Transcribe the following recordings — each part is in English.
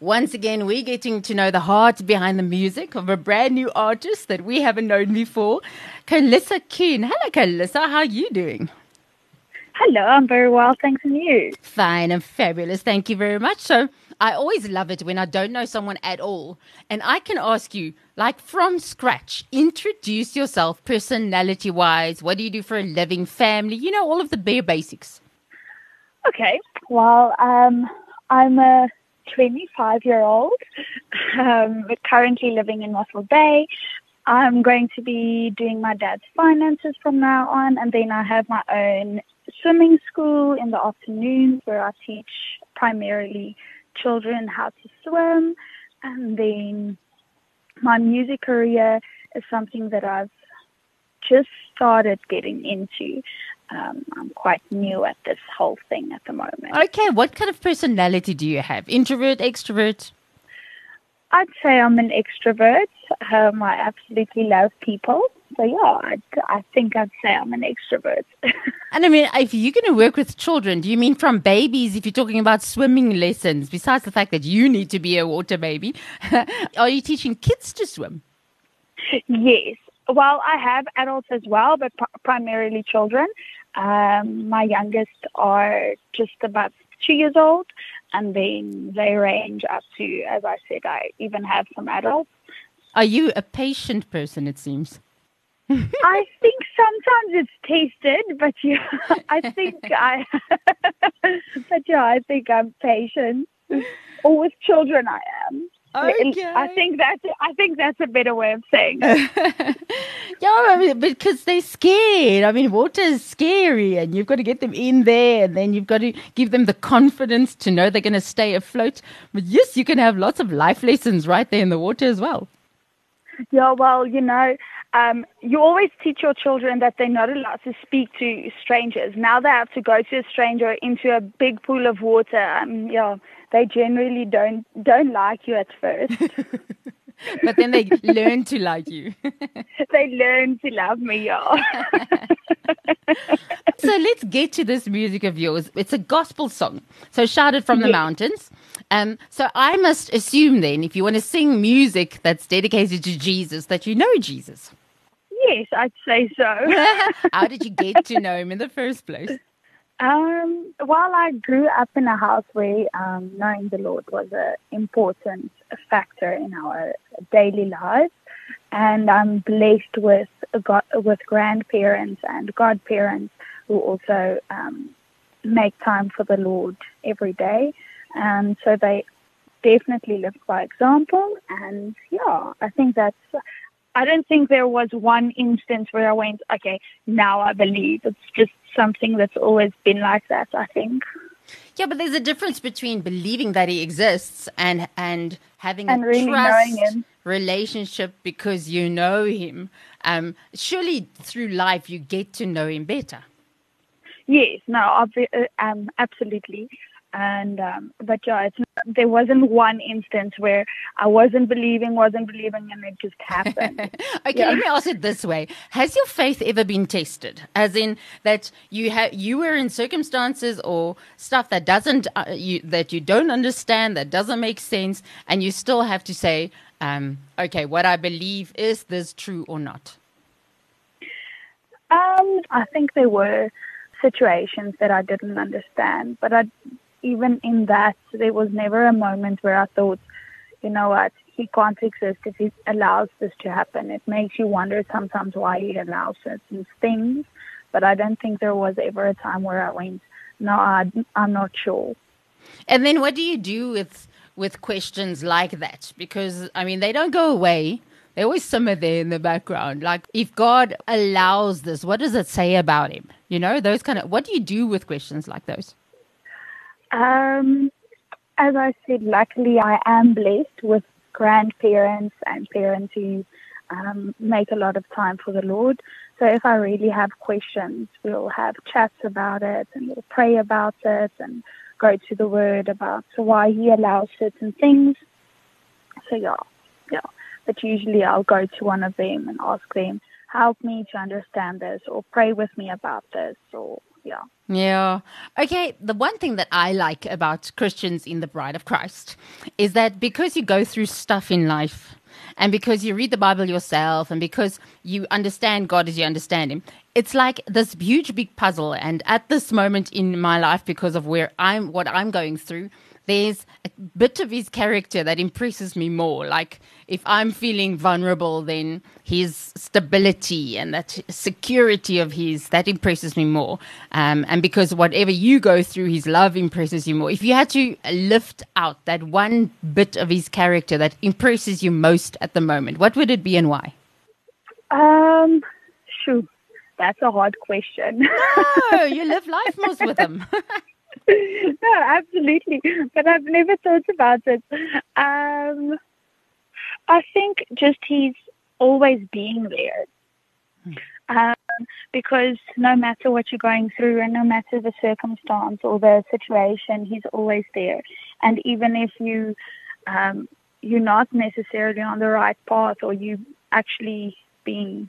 Once again, we're getting to know the heart behind the music of a brand new artist that we haven't known before, Carlissa Kuun. Hello, Carlissa. How are you doing? Hello, I'm very well, thanks, and you? Fine and fabulous. Thank you very much. So, I always love it when I don't know someone at all and I can ask you, like from scratch, introduce yourself personality wise. What do you do for a living, family? You know, all of the bare basics. Okay, well, um, I'm a 25 year old, um, currently living in Mossel Bay. I'm going to be doing my dad's finances from now on, and then I have my own swimming school in the afternoons where I teach primarily children how to swim. And then my music career is something that I've just started getting into. Um, I'm quite new at this whole thing at the moment. Okay, what kind of personality do you have? Introvert, extrovert? I'd say I'm an extrovert. Um, I absolutely love people. So yeah, I, I think I'd say I'm an extrovert. and I mean, if you're going to work with children, do you mean from babies? If you're talking about swimming lessons, besides the fact that you need to be a water baby, are you teaching kids to swim? Yes. Well, I have adults as well, but pr- primarily children. Um, my youngest are just about two years old, and then they range up to, as I said, I even have some adults. Are you a patient person? It seems. I think sometimes it's tasted, but yeah, I think I, but yeah, I think I'm patient. Or with children, I am. Okay. I think that's I think that's a better way of saying. yeah, I mean, because they're scared. I mean, water is scary, and you've got to get them in there, and then you've got to give them the confidence to know they're going to stay afloat. But yes, you can have lots of life lessons right there in the water as well. Yeah, well, you know, um, you always teach your children that they're not allowed to speak to strangers. Now they have to go to a stranger into a big pool of water. Um, yeah, they generally don't don't like you at first. but then they learn to like you. they learn to love me, yeah. so let's get to this music of yours. It's a gospel song. So shout it from the yes. mountains. Um, so I must assume then, if you want to sing music that's dedicated to Jesus, that you know Jesus. Yes, I'd say so. How did you get to know him in the first place? Um, well, I grew up in a house where um, knowing the Lord was an important factor in our daily lives, and I'm blessed with with grandparents and godparents who also um, make time for the Lord every day, and so they definitely live by example. And yeah, I think that's I don't think there was one instance where I went, okay, now I believe. It's just something that's always been like that, I think. Yeah, but there's a difference between believing that he exists and and having and a really trust relationship because you know him. Um, surely through life you get to know him better. Yes, no, uh, um, absolutely and um, but yeah, it's, there wasn't one instance where I wasn't believing, wasn't believing, and it just happened. okay, yeah. let me ask it this way: Has your faith ever been tested? As in that you have you were in circumstances or stuff that doesn't uh, you that you don't understand, that doesn't make sense, and you still have to say, um, okay, what I believe is this true or not? Um, I think there were situations that I didn't understand, but I even in that, there was never a moment where I thought, you know what, he can't exist if he allows this to happen. It makes you wonder sometimes why he allows certain things, but I don't think there was ever a time where I went, no, I, I'm not sure. And then what do you do with with questions like that? Because I mean, they don't go away. They always simmer there in the background. Like, if God allows this, what does it say about him? You know, those kind of. What do you do with questions like those? Um, as I said, luckily I am blessed with grandparents and parents who um, make a lot of time for the Lord. So if I really have questions, we'll have chats about it and we'll pray about it and go to the Word about why He allows certain things. So yeah, yeah. But usually I'll go to one of them and ask them, help me to understand this or pray with me about this or yeah. Yeah. Okay. The one thing that I like about Christians in the Bride of Christ is that because you go through stuff in life and because you read the Bible yourself and because you understand God as you understand Him, it's like this huge big puzzle. And at this moment in my life, because of where I'm, what I'm going through, there's a bit of his character that impresses me more. Like if I'm feeling vulnerable, then his stability and that security of his that impresses me more. Um, and because whatever you go through, his love impresses you more. If you had to lift out that one bit of his character that impresses you most at the moment, what would it be and why? Um, shoot, that's a hard question. no, you live life most with him. no, absolutely. But I've never thought about it. Um, I think just he's always being there. Hmm. Um, because no matter what you're going through and no matter the circumstance or the situation, he's always there. And even if you um, you're not necessarily on the right path or you've actually being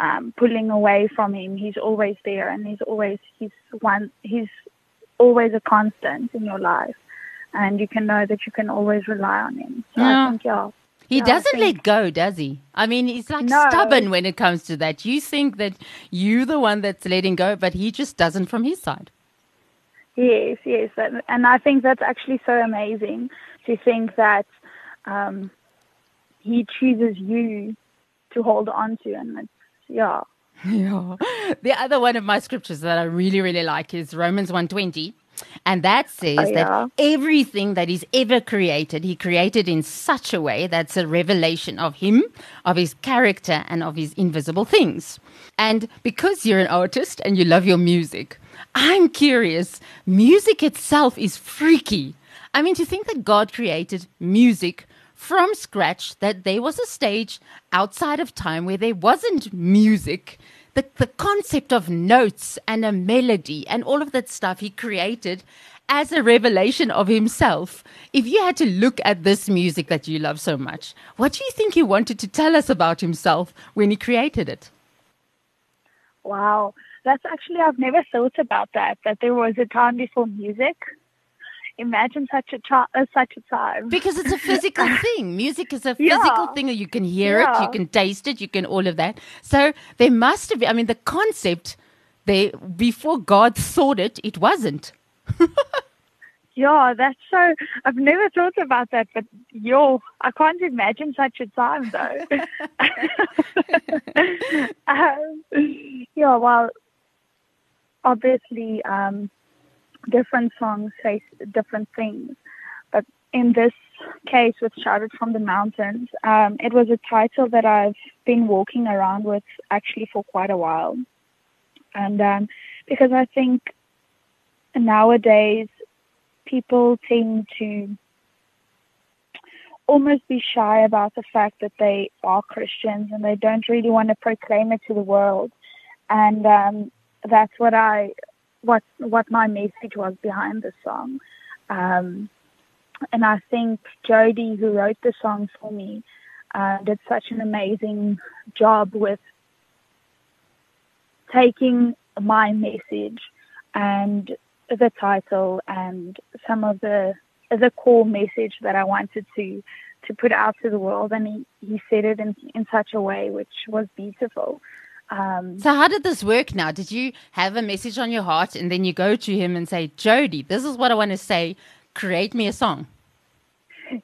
um, pulling away from him, he's always there and he's always he's one he's always a constant in your life, and you can know that you can always rely on him. So yeah. I think, yeah. He yeah, doesn't let go, does he? I mean, he's like no. stubborn when it comes to that. You think that you're the one that's letting go, but he just doesn't from his side. Yes, yes. And I think that's actually so amazing to think that um, he chooses you to hold on to. And it's, yeah. Yeah. The other one of my scriptures that I really, really like is Romans 120. And that says oh, yeah. that everything that is ever created, he created in such a way that's a revelation of him, of his character, and of his invisible things. And because you're an artist and you love your music, I'm curious, music itself is freaky. I mean, to think that God created music from scratch, that there was a stage outside of time where there wasn't music the, the concept of notes and a melody and all of that stuff he created as a revelation of himself. If you had to look at this music that you love so much, what do you think he wanted to tell us about himself when he created it? Wow, that's actually, I've never thought about that, that there was a time before music imagine such a ch- uh, such a time. Because it's a physical thing. Music is a physical yeah. thing you can hear yeah. it you can taste it you can all of that. So there must have been i mean the concept they before god thought it it wasn't. Yeah that's so i've never thought about that but yo i can't imagine such a time though. Um, yeah well obviously um different songs say different things. But in this case with Shout it from the Mountains, um, it was a title that I've been walking around with actually for quite a while. And um, because I think nowadays people tend to almost be shy about the fact that they are Christians and they don't really want to proclaim it to the world. And um, that's what I what what my message was behind the song. Um, and I think Jody, who wrote the song for me, uh, did such an amazing job with taking my message and the title and some of the the core message that I wanted to to put out to the world, and he, he said it in in such a way which was beautiful. Um, so how did this work now? Did you have a message on your heart and then you go to him and say, Jody, this is what I want to say. Create me a song.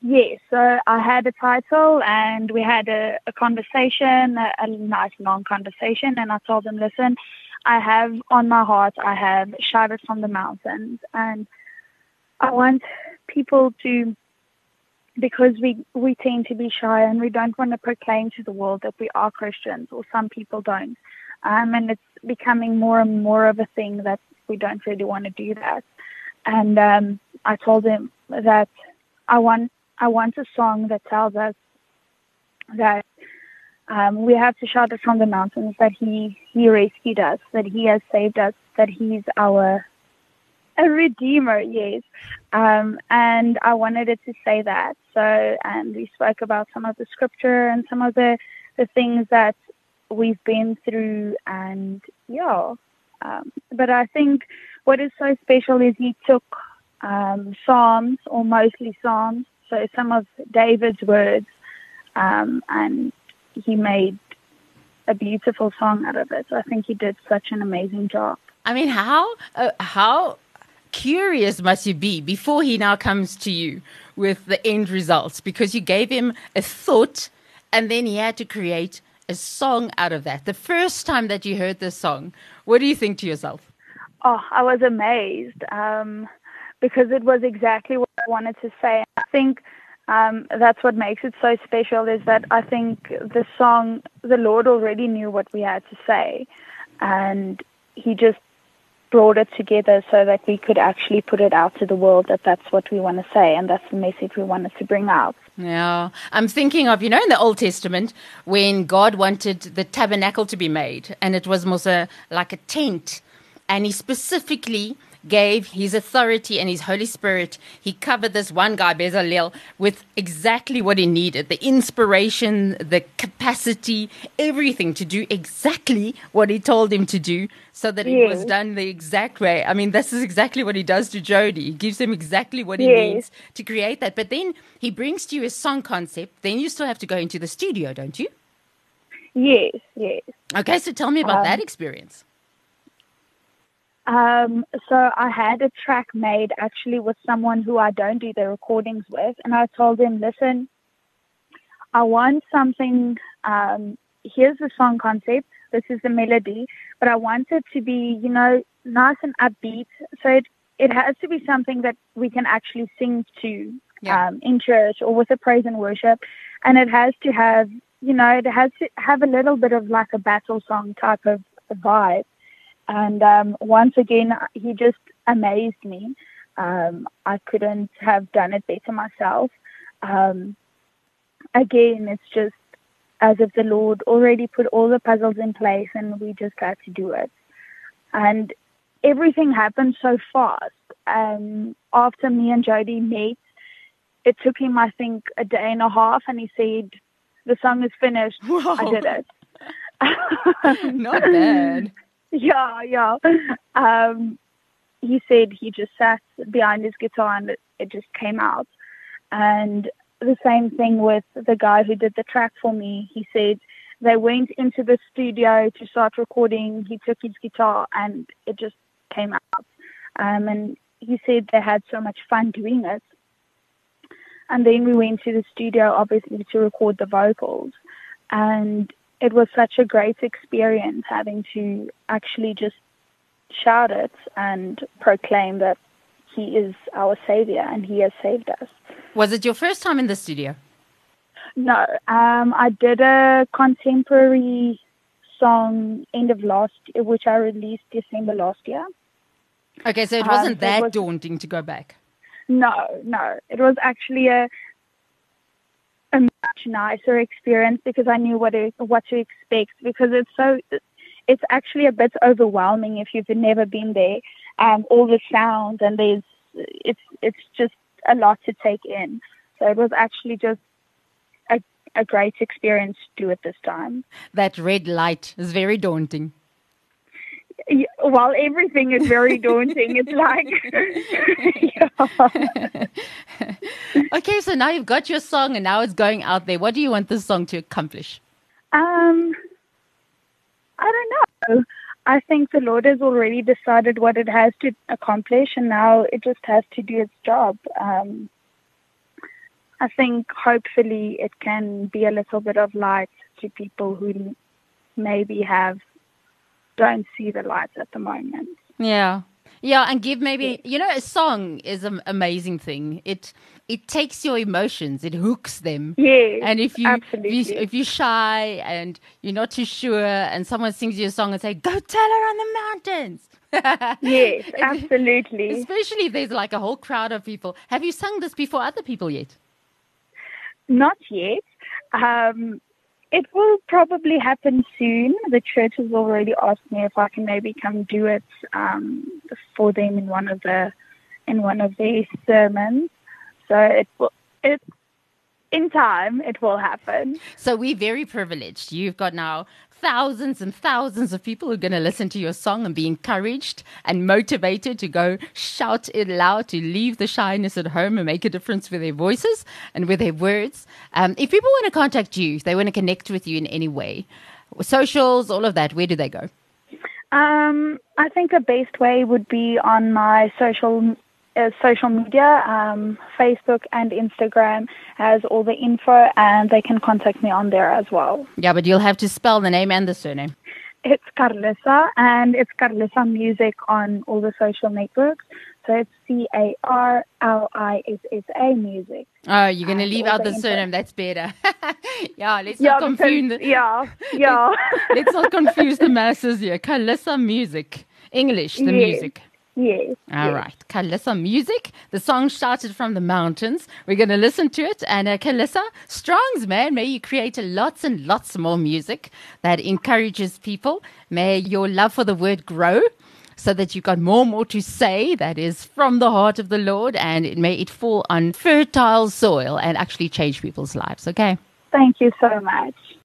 Yes, so I had a title and we had a, a conversation, a, a, nice long conversation, and I told him, listen, I have on my heart, I have shout it from the mountains, and I want people to because we we tend to be shy and we don't want to proclaim to the world that we are Christians, or some people don't. Um, and it's becoming more and more of a thing that we don't really want to do that. And um, I told him that I want I want a song that tells us that um, we have to shout it from the mountains that he he rescued us, that he has saved us, that he's our a redeemer, yes. Um, and I wanted it to say that. So, and we spoke about some of the scripture and some of the, the things that we've been through. And yeah, Um, but I think what is so special is he took um, Psalms, or mostly Psalms, so some of David's words, um, and he made a beautiful song out of it. So I think he did such an amazing job. I mean, how uh, how curious must you be before he now comes to you with the end results? Because you gave him a thought, and then he had to create a song out of that. The first time that you heard this song, what do you think to yourself? Oh, I was amazed um, because it was exactly what I wanted to say. I think um, that's what makes it so special is that I think the song, the Lord already knew what we had to say, and He just brought it together so that we could actually put it out to the world that that's what we want to say and that's the message we wanted to bring out. Yeah. I'm thinking of, you know, in the Old Testament when God wanted the tabernacle to be made and it was more so like a tent and he specifically gave his authority and his Holy Spirit, he covered this one guy, Bezalel, with exactly what he needed the inspiration, the capacity, everything to do exactly what he told him to do so that yes. it was done the exact way. I mean, this is exactly what he does to Jody. He gives him exactly what he yes. needs to create that. But then he brings to you a song concept. Then you still have to go into the studio, don't you? Yes, yes. Okay, so tell me about um, that experience. Um, so I had a track made actually with someone who I don't do the recordings with, and I told him, listen, I want something. Um, here's the song concept. This is the melody, but I want it to be, you know, nice and upbeat. So it it has to be something that we can actually sing to yeah. um, in church or with a praise and worship, and it has to have, you know, it has to have a little bit of like a battle song type of vibe. And um, once again, he just amazed me. Um, I couldn't have done it better myself. Um, again, it's just as if the Lord already put all the puzzles in place and we just had to do it. And everything happened so fast. Um, after me and Jody met, it took him, I think, a day and a half, and he said, The song is finished. Whoa. I did it. Not bad. Yeah, yeah. Um, he said he just sat behind his guitar and it, it just came out. And the same thing with the guy who did the track for me. He said they went into the studio to start recording. He took his guitar and it just came out. Um, and he said they had so much fun doing it. And then we went to the studio, obviously, to record the vocals. And it was such a great experience having to actually just shout it and proclaim that he is our savior and he has saved us. Was it your first time in the studio? No, um, I did a contemporary song end of last year, which I released December last year. Okay, so it wasn't um, that it was, daunting to go back. No, no, it was actually a a much nicer experience because I knew what to, what to expect because it's so it's actually a bit overwhelming if you've never been there. Um, all the sounds and there's it's it's just a lot to take in. So it was actually just a a great experience to do it this time. That red light is very daunting while everything is very daunting, it's like. okay, so now you've got your song and now it's going out there. What do you want this song to accomplish? Um, I don't know. I think the Lord has already decided what it has to accomplish, and now it just has to do its job. Um, I think hopefully it can be a little bit of light to people who maybe have don't see the lights at the moment. Yeah. Yeah, and give maybe you know a song is an amazing thing. It it takes your emotions, it hooks them. Yeah, and if you absolutely. if, you if you're shy and you're not too sure, and someone sings you a song and say, "Go tell her on the mountains." yes, absolutely. Especially if there's like a whole crowd of people. Have you sung this before other people yet? Not yet. Um, it will probably happen soon. The church has already asked me if I can maybe come do it um, for them in one of the in one of their sermons. So it will it in time, it will happen. So we're very privileged. You've got now thousands and thousands of people who are going to listen to your song and be encouraged and motivated to go shout it loud, to leave the shyness at home and make a difference with their voices and with their words. Um, if people want to contact you, if they want to connect with you in any way, socials, all of that, where do they go? Um, I think the best way would be on my social social media, um, Facebook and Instagram has all the info, and they can contact me on there as well. Yeah, but you'll have to spell the name and the surname. It's Carlissa, and it's Carlissa Music on all the social networks. So it's C A R L I S S A Music. Oh, you're going to leave out the, the surname. That's better. yeah, let's yeah, not confuse. Because, yeah, yeah. let's not confuse the masses here. Carlissa Music, English, the yes. music. Yes. All yes. right. Carlissa Music. The song Shout it from the mountains. We're going to listen to it. And uh, Carlissa, Strongs, man, may you create lots and lots more music that encourages people. May your love for the word grow so that you've got more and more to say that is from the heart of the Lord. And it, may it fall on fertile soil and actually change people's lives. Okay. Thank you so much.